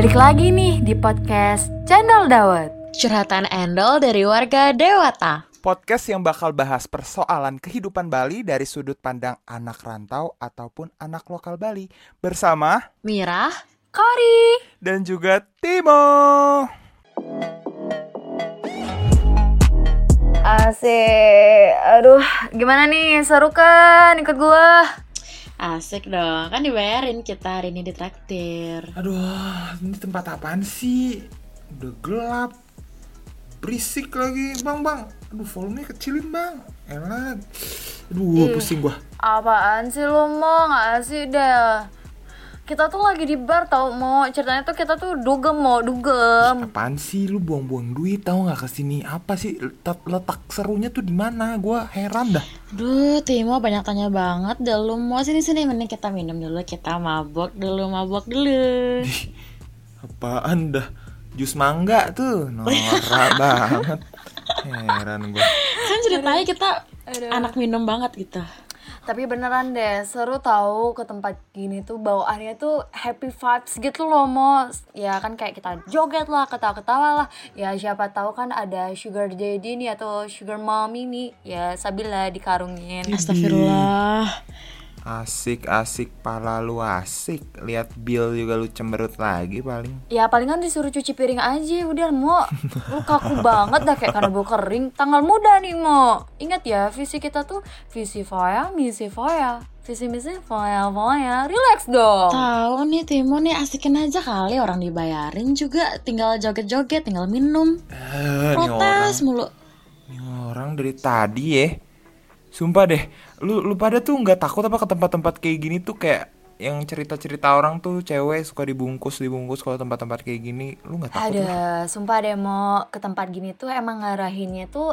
Balik lagi nih di podcast Channel Dawet. Curhatan Endol dari warga Dewata. Podcast yang bakal bahas persoalan kehidupan Bali dari sudut pandang anak rantau ataupun anak lokal Bali bersama Mirah, Kori. dan juga Timo. Asik. Aduh, gimana nih? Seru kan ikut gua? Asik dong. Kan dibayarin kita hari ini ditraktir. Aduh, ini tempat apaan sih? Udah gelap, berisik lagi, bang bang. Aduh, volumenya kecilin bang. Enak. Aduh, pusing gua. Apaan sih lo mau? Nggak sih deh. Kita tuh lagi di bar tau mau ceritanya tuh kita tuh dugem mau dugem. Apaan sih lu buang-buang duit tahu nggak ke sini? Apa sih letak, letak serunya tuh di mana? Gua heran dah. Duh, Timo banyak tanya banget deh lu mau sini-sini mending kita minum dulu, kita mabok dulu, mabok dulu. Apaan dah? Jus mangga tuh, norak banget. Heran gua. Kan ceritanya kita anak minum banget gitu. Tapi beneran deh, seru tahu ke tempat gini tuh bawaannya tuh happy vibes gitu loh mau ya kan kayak kita joget lah, ketawa-ketawa lah. Ya siapa tahu kan ada sugar daddy nih atau sugar mommy nih, ya sabila dikarungin. Astagfirullah. Asik asik pala lu asik. Lihat Bill juga lu cemberut lagi paling. Ya palingan disuruh cuci piring aja udah mau lu kaku banget dah kayak karena kering tanggal muda nih mau ingat ya visi kita tuh visi foya misi foya visi misi foya foya relax dong Tahu nih Timo nih asikin aja kali orang dibayarin juga tinggal joget-joget, tinggal minum. Eh, ini orang, Protes mulu. ini orang dari tadi ya. Sumpah deh, lu lu pada tuh nggak takut apa ke tempat-tempat kayak gini tuh kayak yang cerita-cerita orang tuh cewek suka dibungkus dibungkus kalau tempat-tempat kayak gini lu nggak takut lah? ada sumpah deh mau ke tempat gini tuh emang ngarahinnya tuh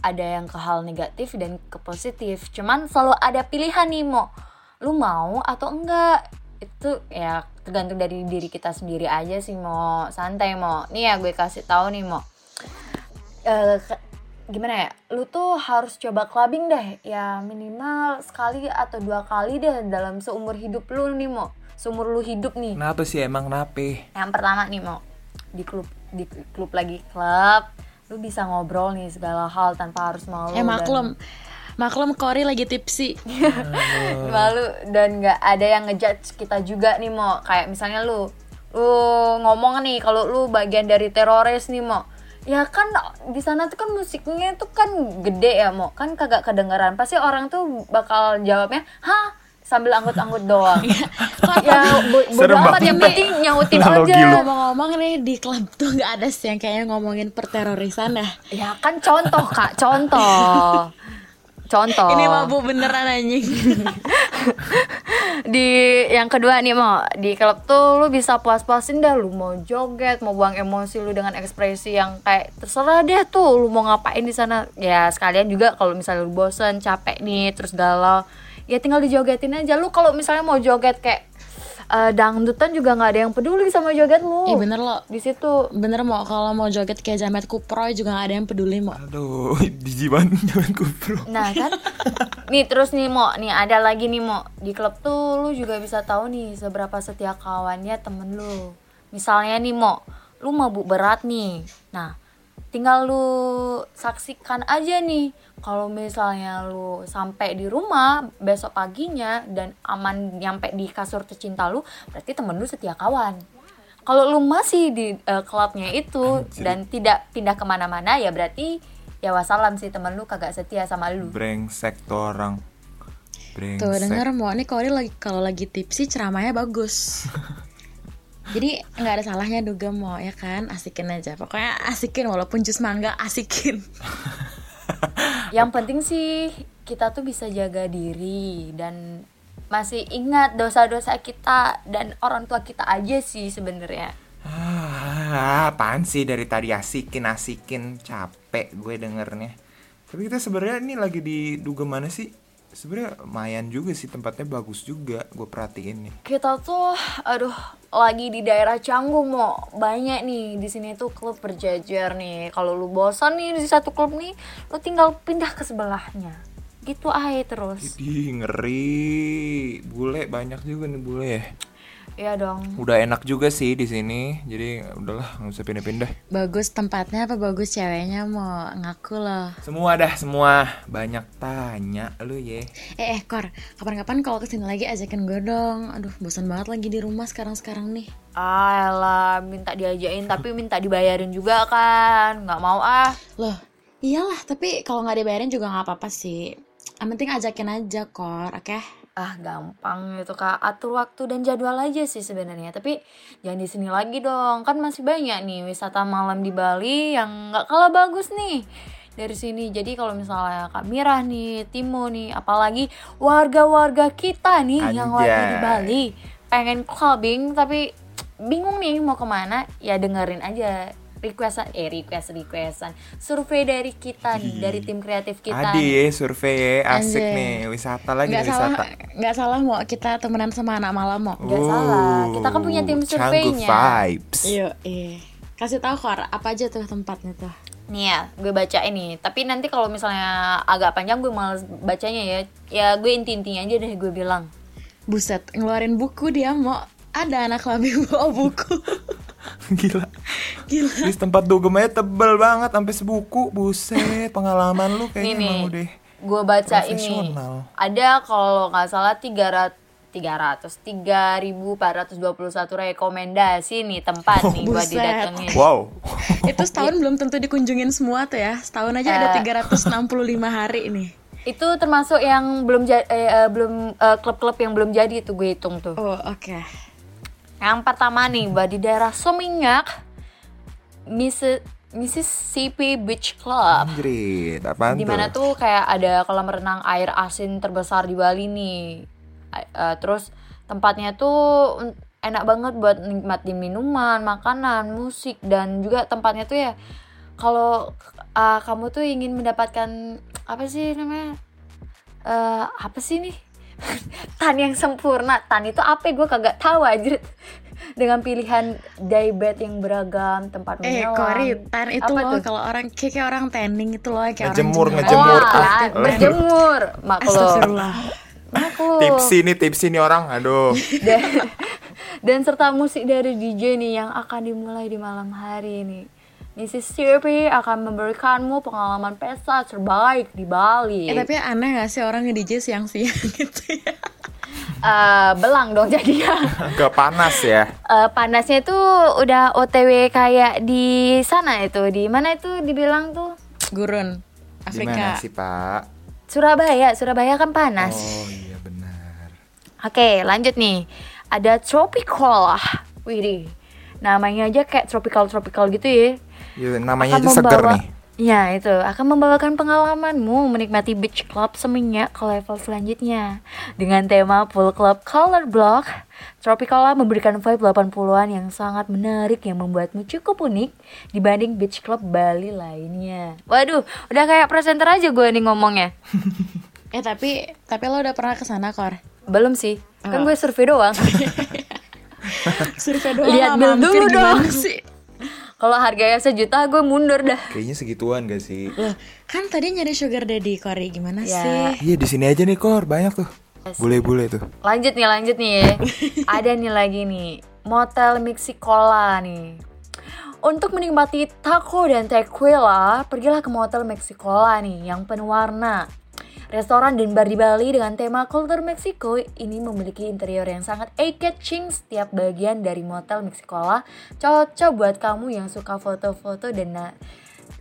ada yang ke hal negatif dan ke positif. Cuman selalu ada pilihan nih mau lu mau atau enggak? Itu ya tergantung dari diri kita sendiri aja sih mau santai mau nih ya gue kasih tahu nih mau Eh, ke- gimana ya lu tuh harus coba clubbing deh ya minimal sekali atau dua kali deh dalam seumur hidup lu nih mau seumur lu hidup nih Kenapa sih emang kenapa? yang pertama nih mau di klub di klub lagi klub lu bisa ngobrol nih segala hal tanpa harus malu Eh maklum. Maklum Kori lagi tipsi. dan, malu dan nggak ada yang ngejudge kita juga nih mau kayak misalnya lu lu ngomong nih kalau lu bagian dari teroris nih mau ya kan di sana tuh kan musiknya tuh kan gede ya mau kan kagak kedengeran. Pasti orang tuh bakal jawabnya hah? Sambil anggut-anggut doang. Ya bo- bodo amat banget. yang penting nyautin aja. Ngomong-ngomong nih di klub tuh nggak ada sih yang kayaknya ngomongin perterorisan ya. Ya kan contoh kak, contoh Contoh. Ini mabuk beneran anjing. Di yang kedua nih mau Di klub tuh lu bisa puas-puasin dah. Lu mau joget, mau buang emosi lu dengan ekspresi yang kayak Terserah deh tuh lu mau ngapain di sana. Ya sekalian juga kalau misalnya lu bosen, capek nih, terus galau Ya tinggal dijogetin aja. Lu kalau misalnya mau joget kayak eh, dangdutan juga nggak ada yang peduli sama joget lu Iya bener lo. di situ Bener mau kalau mau joget kayak Jamet Kuproy juga gak ada yang peduli mau. Aduh, di banget jangan kupro. Nah kan, nih terus nih mo, nih ada lagi nih mo di klub tuh lu juga bisa tahu nih seberapa setia kawannya temen lu. Misalnya nih mo, lu mabuk berat nih, nah tinggal lu saksikan aja nih kalau misalnya lu sampai di rumah besok paginya dan aman nyampe di kasur tercinta lu, berarti temen lu setia kawan. Kalau lu masih di eh, klubnya itu dan tidak pindah ke mana-mana ya berarti ya wassalam sih temen lu kagak setia sama lu. Brengsek tuh orang. Brengsek. Tuh denger mau nih Kori lagi kalau lagi tipsi ceramahnya bagus. Jadi nggak ada salahnya juga mau ya kan asikin aja pokoknya asikin walaupun jus mangga asikin Yang penting sih kita tuh bisa jaga diri dan masih ingat dosa-dosa kita dan orang tua kita aja sih sebenarnya. Ah, apaan sih dari tadi asikin asikin capek gue dengernya. Tapi kita sebenarnya ini lagi di duga mana sih? Sebenarnya lumayan juga sih tempatnya bagus juga gue perhatiin nih. Kita tuh aduh lagi di daerah Canggu mau banyak nih di sini tuh klub berjajar nih. Kalau lu bosan nih di satu klub nih, lu tinggal pindah ke sebelahnya. Gitu aja terus. Ih ngeri, bule banyak juga nih bule ya. Iya dong. Udah enak juga sih di sini. Jadi udahlah nggak usah pindah-pindah. Bagus tempatnya apa bagus ceweknya mau ngaku loh. Semua dah semua. Banyak tanya lu ye. Eh, eh Kor, kapan-kapan kalau ke sini lagi ajakin gue dong. Aduh, bosan banget lagi di rumah sekarang-sekarang nih. Ah, elah, minta diajain tapi minta dibayarin juga kan. Nggak mau ah. Loh, iyalah, tapi kalau nggak dibayarin juga nggak apa-apa sih. Yang penting ajakin aja, Kor, oke? Ah, gampang gitu kak. Atur waktu dan jadwal aja sih sebenarnya. Tapi jangan di sini lagi dong. Kan masih banyak nih wisata malam di Bali yang nggak kalah bagus nih dari sini. Jadi kalau misalnya Kak Mirah nih, Timo nih, apalagi warga-warga kita nih yang lagi di Anjay. Bali pengen clubbing tapi bingung nih mau ke mana, ya dengerin aja requestan eh request requestan survei dari kita nih dari tim kreatif kita Adi nih. ye survei ye. asik Anjay. nih wisata lagi Nggak nih salah, wisata. nggak salah mau kita temenan sama anak malam mau. Nggak salah. Kita kan punya tim surveinya. vibes. Iya, eh. Kasih tahu Kor, apa aja tuh tempatnya tuh? Nih ya, gue baca ini. Tapi nanti kalau misalnya agak panjang gue males bacanya ya. Ya gue inti-intinya aja deh gue bilang. Buset, ngeluarin buku dia mau ada anak labing bawa buku. Gila. Gila. Di tempat dogemnya tebel banget sampai sebuku. Buset, pengalaman lu kayaknya nih, mau deh. gue baca ini. Ada kalau nggak salah 300 300 3421 rekomendasi nih tempat nih buat didatengin. Wow. Itu setahun belum tentu dikunjungin semua tuh ya. Setahun aja ada Eh. 365 hari nih. Itu termasuk yang belum ja- eh, eh, belum eh, klub-klub yang belum jadi itu gue hitung tuh. Oh, oke. Yang pertama nih, buat di daerah Seminyak, Miss- Mississippi Beach Club. Anjrit, apaan Di mana tuh kayak ada kolam renang air asin terbesar di Bali nih. Eh, terus tempatnya tuh enak banget buat nikmatin minuman, makanan, musik dan juga tempatnya tuh ya kalau uh, kamu tuh ingin mendapatkan apa sih namanya? eh apa sih nih? Tan yang sempurna. Tan itu apa? Gue kagak tahu aja. Dengan pilihan daybed yang beragam, tempat Eh, menyelam. Kori, tan itu Apa loh kalau orang kayak, kayak orang tanning itu loh kayak Ngejemur, orang ngejemur. Oh, Ah, berjemur. Tipsi nih, tipsi nih orang. Aduh. dan, dan serta musik dari DJ nih yang akan dimulai di malam hari ini. Mississippi akan memberikanmu pengalaman pesta terbaik di Bali. Eh tapi aneh gak sih orang nge-DJ siang-siang gitu ya Eh, belang dong jadinya. Agak panas ya. Eh, panasnya itu udah OTW kayak di sana itu. Di mana itu dibilang tuh? Gurun Gimana Afrika sih, Pak? Surabaya. Surabaya kan panas. Oh iya benar. Oke, lanjut nih. Ada tropical. Wih, namanya aja kayak tropical tropical gitu ya. Ya, namanya Akan aja seger membawa- nih. Ya, itu akan membawakan pengalamanmu menikmati beach club seminyak ke level selanjutnya. Dengan tema full club color block, Tropicola memberikan vibe 80-an yang sangat menarik yang membuatmu cukup unik dibanding beach club Bali lainnya. Waduh, udah kayak presenter aja gue nih ngomongnya. Eh tapi tapi lo udah pernah ke sana Kor? Belum sih, kan gue survei doang. Survei doang Lihat dulu dong. sih? Kalau harganya sejuta gue mundur dah. Kayaknya segituan gak sih? Loh, kan tadi nyari sugar daddy Kori gimana Ya. sih? Iya di sini aja nih Kor, banyak tuh. Bule-bule tuh. Lanjut nih, lanjut nih ya. Ada nih lagi nih, Motel Mexicola nih. Untuk menikmati taco dan tequila, pergilah ke Motel Mexicola nih yang penuh warna. Restoran dan bar di Bali dengan tema kultur Meksiko ini memiliki interior yang sangat eye-catching. Setiap bagian dari Motel Mexicola cocok buat kamu yang suka foto-foto dan na-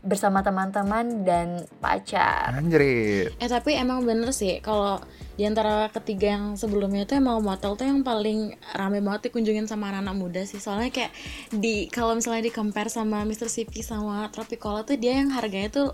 bersama teman-teman dan pacar. Anjrit. Eh tapi emang bener sih kalau di antara ketiga yang sebelumnya tuh emang motel tuh yang paling rame banget dikunjungin sama anak-anak muda sih soalnya kayak di kalau misalnya di compare sama Mr. Sipi sama Tropicola tuh dia yang harganya tuh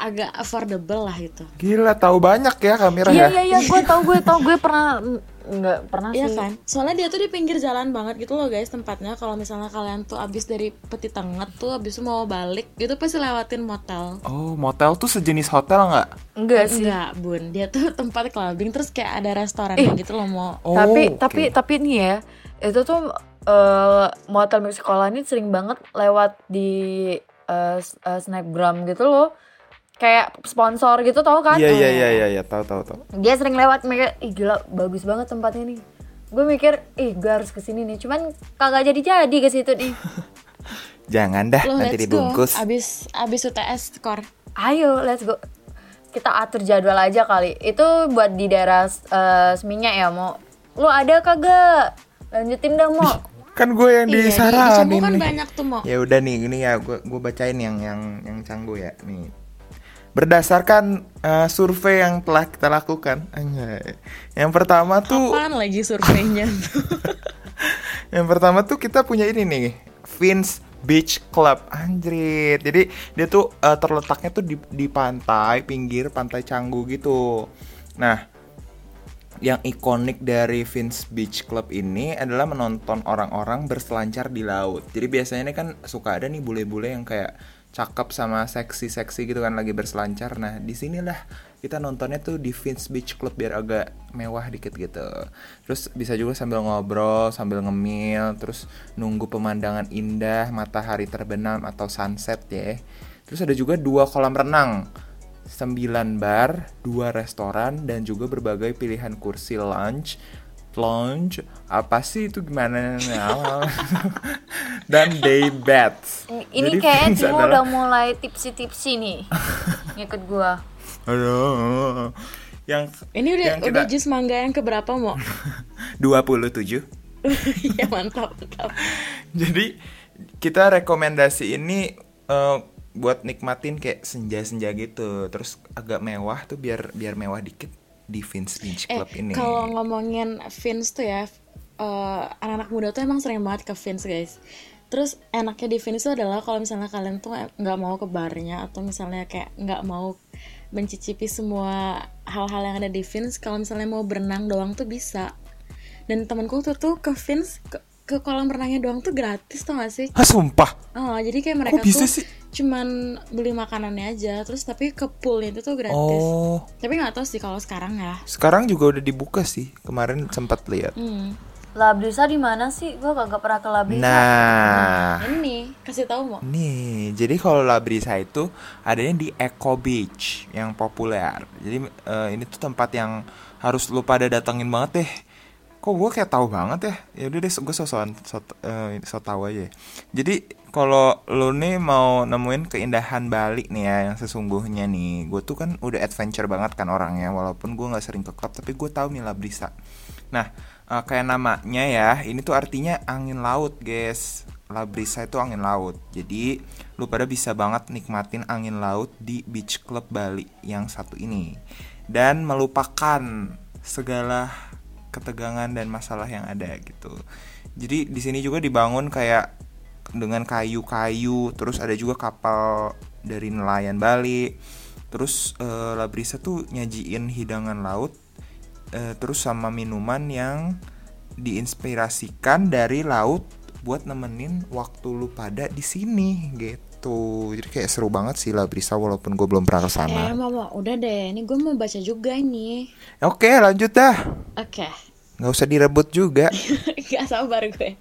agak affordable lah gitu Gila tahu banyak ya kamera Iya ya. iya iya, gue tau gue tau gue pernah nggak pernah Iya sih. kan? Soalnya dia tuh di pinggir jalan banget gitu loh guys tempatnya. Kalau misalnya kalian tuh abis dari peti tengah tuh abis itu mau balik, gitu pasti lewatin motel. Oh motel tuh sejenis hotel nggak? Enggak sih. Enggak bun, dia tuh tempat clubbing terus kayak ada restoran gitu loh mau. Oh, tapi oke. tapi tapi nih ya itu tuh eh, motel Mexicola ini sering banget lewat di eh, s- eh, snapgram gitu loh kayak sponsor gitu tau kan Iya iya iya iya iya tahu tahu tahu. dia sering lewat mereka ih gila bagus banget tempatnya nih gue mikir ih gue harus ke sini nih cuman kagak jadi jadi ke situ nih Jangan dah, Lo nanti let's dibungkus. go. Abis abis UTS skor. ayo let's go kita atur jadwal aja kali itu buat di daerah eh, Seminyak ya mau lu ada kagak lanjutin dah mau Kan gue yang Iya, di- disaranin kan nih. banyak tuh mau. Ya udah nih, ini ya gue gue bacain yang yang yang canggu ya nih. Berdasarkan eh, survei yang telah kita lakukan. Yang pertama tuh Apaan lagi surveinya tuh? Yang pertama tuh kita punya ini nih, Vince Beach Club, anjrit. Jadi dia tuh eh, terletaknya tuh di, di pantai, pinggir pantai Canggu gitu. Nah, yang ikonik dari Vince Beach Club ini adalah menonton orang-orang berselancar di laut. Jadi biasanya ini kan suka ada nih bule-bule yang kayak cakep sama seksi-seksi gitu kan lagi berselancar. Nah, di sinilah kita nontonnya tuh di Vince Beach Club biar agak mewah dikit gitu. Terus bisa juga sambil ngobrol, sambil ngemil, terus nunggu pemandangan indah, matahari terbenam atau sunset ya. Terus ada juga dua kolam renang. 9 bar, 2 restoran, dan juga berbagai pilihan kursi lounge. Lounge, apa sih itu gimana? dan day bed. ini Jadi kayaknya Timo adalah- udah mulai tipsi-tipsi nih ngikut gua Aduh. Yang Ini udah yang udah kita- jus mangga yang keberapa mau? 27. Iya mantap mantap. Jadi kita rekomendasi ini eh, buat nikmatin kayak senja-senja gitu, terus agak mewah tuh biar biar mewah dikit di Vince Beach Eh Club ini. kalau ngomongin Vince tuh ya, eh, anak-anak muda tuh emang sering banget ke Vince guys. Terus enaknya di Vince tuh adalah kalau misalnya kalian tuh nggak mau ke barnya atau misalnya kayak nggak mau mencicipi semua hal-hal yang ada di Vince, kalau misalnya mau berenang doang tuh bisa. Dan temanku tuh tuh ke Vince ke, ke kolam renangnya doang tuh gratis tau gak sih? Ah sumpah. Oh, jadi kayak mereka bisa tuh sih? cuman beli makanannya aja, terus tapi ke poolnya itu tuh gratis. Oh, Tapi nggak tahu sih kalau sekarang ya. sekarang juga udah dibuka sih. Kemarin sempat lihat. Hmm. Labrisa di mana sih gua kagak pernah ke Labrisa Nah, Ini kasih tahu mau. nih, jadi kalau Labrisa itu adanya di Eco Beach yang populer. Jadi eh, ini tuh tempat yang harus lu pada datengin banget deh. Kok gue kayak tahu banget ya? Ya udah deh, gue sosokan so, eh, so tahu aja. Jadi kalau lu nih mau nemuin keindahan Bali nih ya yang sesungguhnya nih, gue tuh kan udah adventure banget kan orangnya, walaupun gue nggak sering ke klub, tapi gue tahu nih Labrisa. Nah, eh, kayak namanya ya, ini tuh artinya angin laut, guys. Labrisa itu angin laut. Jadi, lu pada bisa banget nikmatin angin laut di Beach Club Bali yang satu ini. Dan melupakan segala ketegangan dan masalah yang ada gitu. Jadi di sini juga dibangun kayak dengan kayu-kayu, terus ada juga kapal dari nelayan Bali. Terus eh, Labrisa tuh nyajiin hidangan laut eh, terus sama minuman yang diinspirasikan dari laut buat nemenin waktu lu pada di sini gitu. Jadi kayak seru banget sih Labrisa walaupun gue belum pernah ke Eh mama udah deh, ini gue mau baca juga ini. Oke, lanjut dah. Oke, nggak usah direbut juga. gak sabar gue.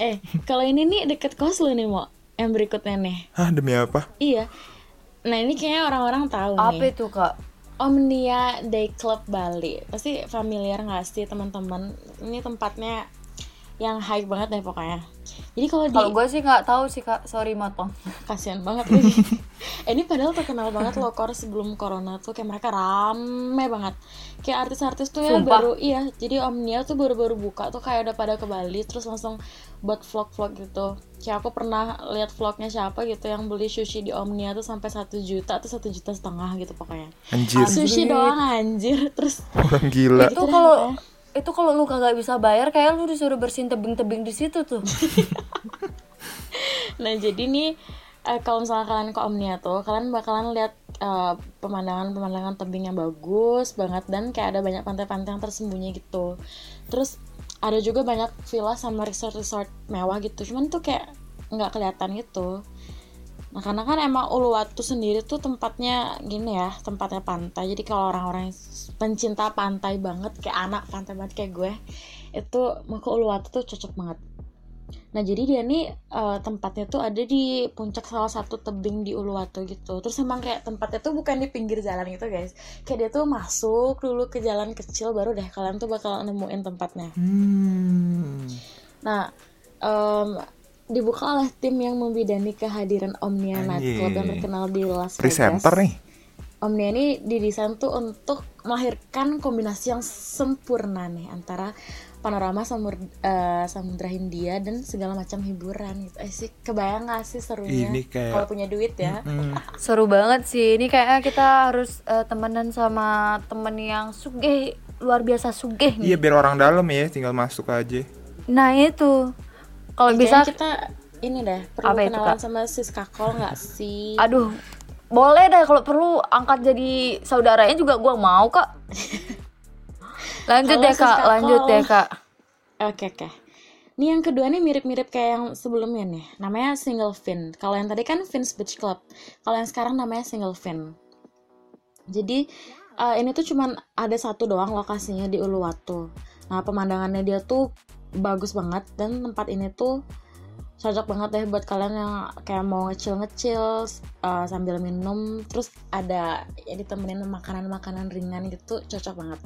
Eh kalau ini nih deket kos lu nih mau, yang berikutnya nih. Hah, demi apa? Iya. Nah ini kayaknya orang-orang tahu apa nih. itu kak Omnia Day Club Bali. Pasti familiar nggak sih teman-teman? Ini tempatnya yang high banget deh pokoknya. Jadi kalau di kalau gue sih nggak tahu sih kak sorry motong kasihan banget nih. Eh, ini padahal terkenal banget loh Kor sebelum corona tuh kayak mereka rame banget. Kayak artis-artis tuh ya Sumpah. baru iya. Jadi Omnia tuh baru-baru buka tuh kayak udah pada ke Bali terus langsung buat vlog-vlog gitu. Kayak aku pernah lihat vlognya siapa gitu yang beli sushi di Omnia tuh sampai satu juta atau satu juta setengah gitu pokoknya. Anjir, Sushi doang anjir terus orang gila. itu kalau itu kalau lu kagak bisa bayar kayak lu disuruh bersihin tebing-tebing di situ tuh Nah jadi nih eh, kalau misalnya kalian ke Omnia tuh kalian bakalan lihat eh, pemandangan-pemandangan tebing yang bagus banget dan kayak ada banyak pantai-pantai yang tersembunyi gitu. Terus ada juga banyak villa sama resort-resort mewah gitu. Cuman tuh kayak nggak kelihatan gitu. Nah karena kan emang Uluwatu sendiri tuh tempatnya gini ya, tempatnya pantai. Jadi kalau orang-orang pencinta pantai banget kayak anak pantai banget kayak gue, itu mau ke Uluwatu tuh cocok banget. Nah jadi dia nih eh, tempatnya tuh ada di puncak salah satu tebing di Uluwatu gitu. Terus emang kayak tempatnya tuh bukan di pinggir jalan gitu guys. Kayak dia tuh masuk dulu ke jalan kecil baru deh kalian tuh bakal nemuin tempatnya. Hmm. Nah em, dibuka oleh tim yang membidani kehadiran Omnia Nightclub yang terkenal di Las Vegas. Presenter nih. Omnia ini didesain tuh untuk melahirkan kombinasi yang sempurna nih antara panorama samur, eh, samudra Hindia dan segala macam hiburan gitu. Eh sih kebayang gak sih serunya Ini kayak- kalau punya duit ya? Hmm. Seru banget sih. Ini kayaknya kita harus eh, temenan sama temen yang sugih luar biasa sugih Iya nih. biar orang dalam ya, tinggal masuk aja. Nah itu kalau bisa, kita ini deh perlu Apa itu, kenalan Kak? sama sis kakol nggak sih? aduh, boleh deh kalau perlu angkat jadi saudaranya juga gua mau kak. Lanjut Halo, deh kak, lanjut deh kak. Oke oke. Nih yang kedua nih mirip-mirip kayak yang sebelumnya nih. Namanya single fin. Kalau yang tadi kan Fins Beach Club. Kalau yang sekarang namanya single fin. Jadi eh, ini tuh cuman ada satu doang lokasinya di Uluwatu. Nah pemandangannya dia tuh bagus banget dan tempat ini tuh cocok banget deh buat kalian yang kayak mau ngecil-ngecil eh, sambil minum terus ada ya ditemenin makanan-makanan ringan gitu cocok banget.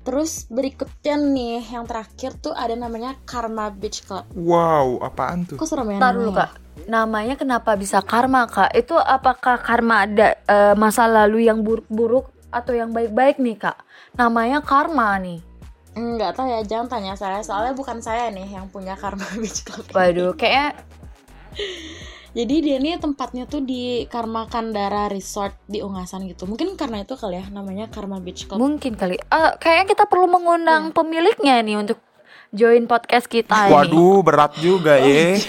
Terus berikutnya nih yang terakhir tuh ada namanya Karma Beach Club. Wow, apaan tuh? Kok serem ya dulu kak. Namanya kenapa bisa karma kak? Itu apakah karma ada eh, masa lalu yang buruk-buruk atau yang baik-baik nih kak? Namanya karma nih. Enggak tahu ya, jangan tanya saya. Soalnya bukan saya nih yang punya Karma Beach Club. Waduh, kayaknya Jadi dia nih tempatnya tuh di Karma Kandara Resort di Ungasan gitu. Mungkin karena itu kali ya namanya Karma Beach Club. mungkin kali. Ah, kayaknya kita perlu mengundang pemiliknya nih untuk join podcast kita ini. Waduh, berat juga ya.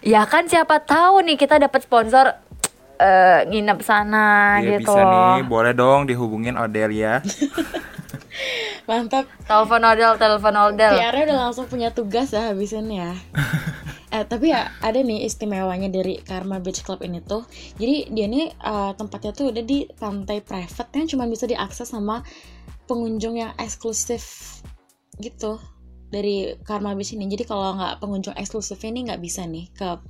Ya kan siapa tahu nih kita dapat sponsor eh nginep sana Iya gitu bisa loh. nih, boleh dong dihubungin Odel ya. Mantap. Telepon Odel, telepon Odel. PR-nya udah langsung punya tugas ya habisin ya. eh tapi ya ada nih istimewanya dari Karma Beach Club ini tuh. Jadi dia nih eh, tempatnya tuh udah di pantai private yang cuma bisa diakses sama pengunjung yang eksklusif gitu dari Karma Beach ini. Jadi kalau nggak pengunjung eksklusif ini nggak bisa nih ke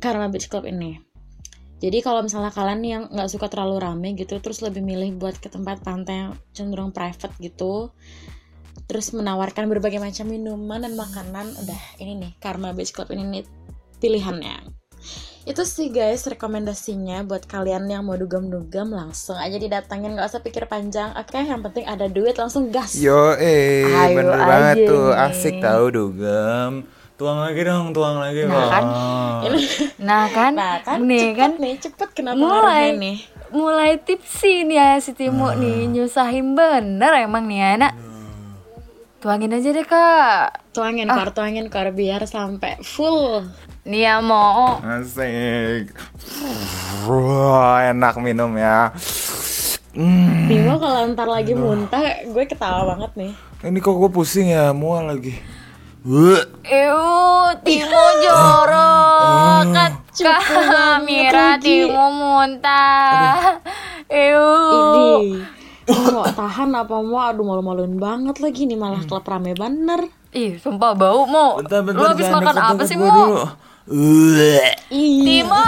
Karma Beach Club ini. Jadi kalau misalnya kalian yang nggak suka terlalu rame gitu, terus lebih milih buat ke tempat pantai yang cenderung private gitu, terus menawarkan berbagai macam minuman dan makanan, udah ini nih Karma Beach Club ini nih pilihannya. Itu sih guys rekomendasinya buat kalian yang mau dugem-dugem langsung aja didatangin nggak usah pikir panjang. Oke, yang penting ada duit langsung gas. Yo, eh, bener banget tuh, nih. asik tahu dugem. Tuang lagi dong, tuang lagi Nah, kan? Nah kan, Nah kan, nih cepet kan nih, cepet kenapa mulai nih? mulai tipsi nih ya si Timo nih nyusahin bener emang nih anak. Tuangin aja deh kak. Tuangin kor, tuangin kor biar sampai full. Nih ya mau. Asik. Wah, enak minum ya. Hmm, Timo kalau ntar lagi muntah, gue ketawa banget nih. ini kok gue pusing ya, mual lagi. Ew, Timo jorok. Kak Mira lagi. Timo muntah. Ew. Ini mau tahan apa mau aduh malu-maluin banget lagi nih malah klub rame bener. Ih, sumpah bau mau. Bentar, bentar, Lu habis makan apa sih mau? Wuh. Ih. Timo.